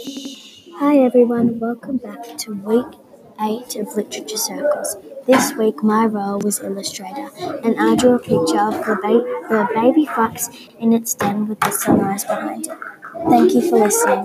Hi everyone, welcome back to week 8 of Literature Circles. This week my role was illustrator and I drew a picture of the, ba- the baby fox in its den with the sunrise behind it. Thank you for listening.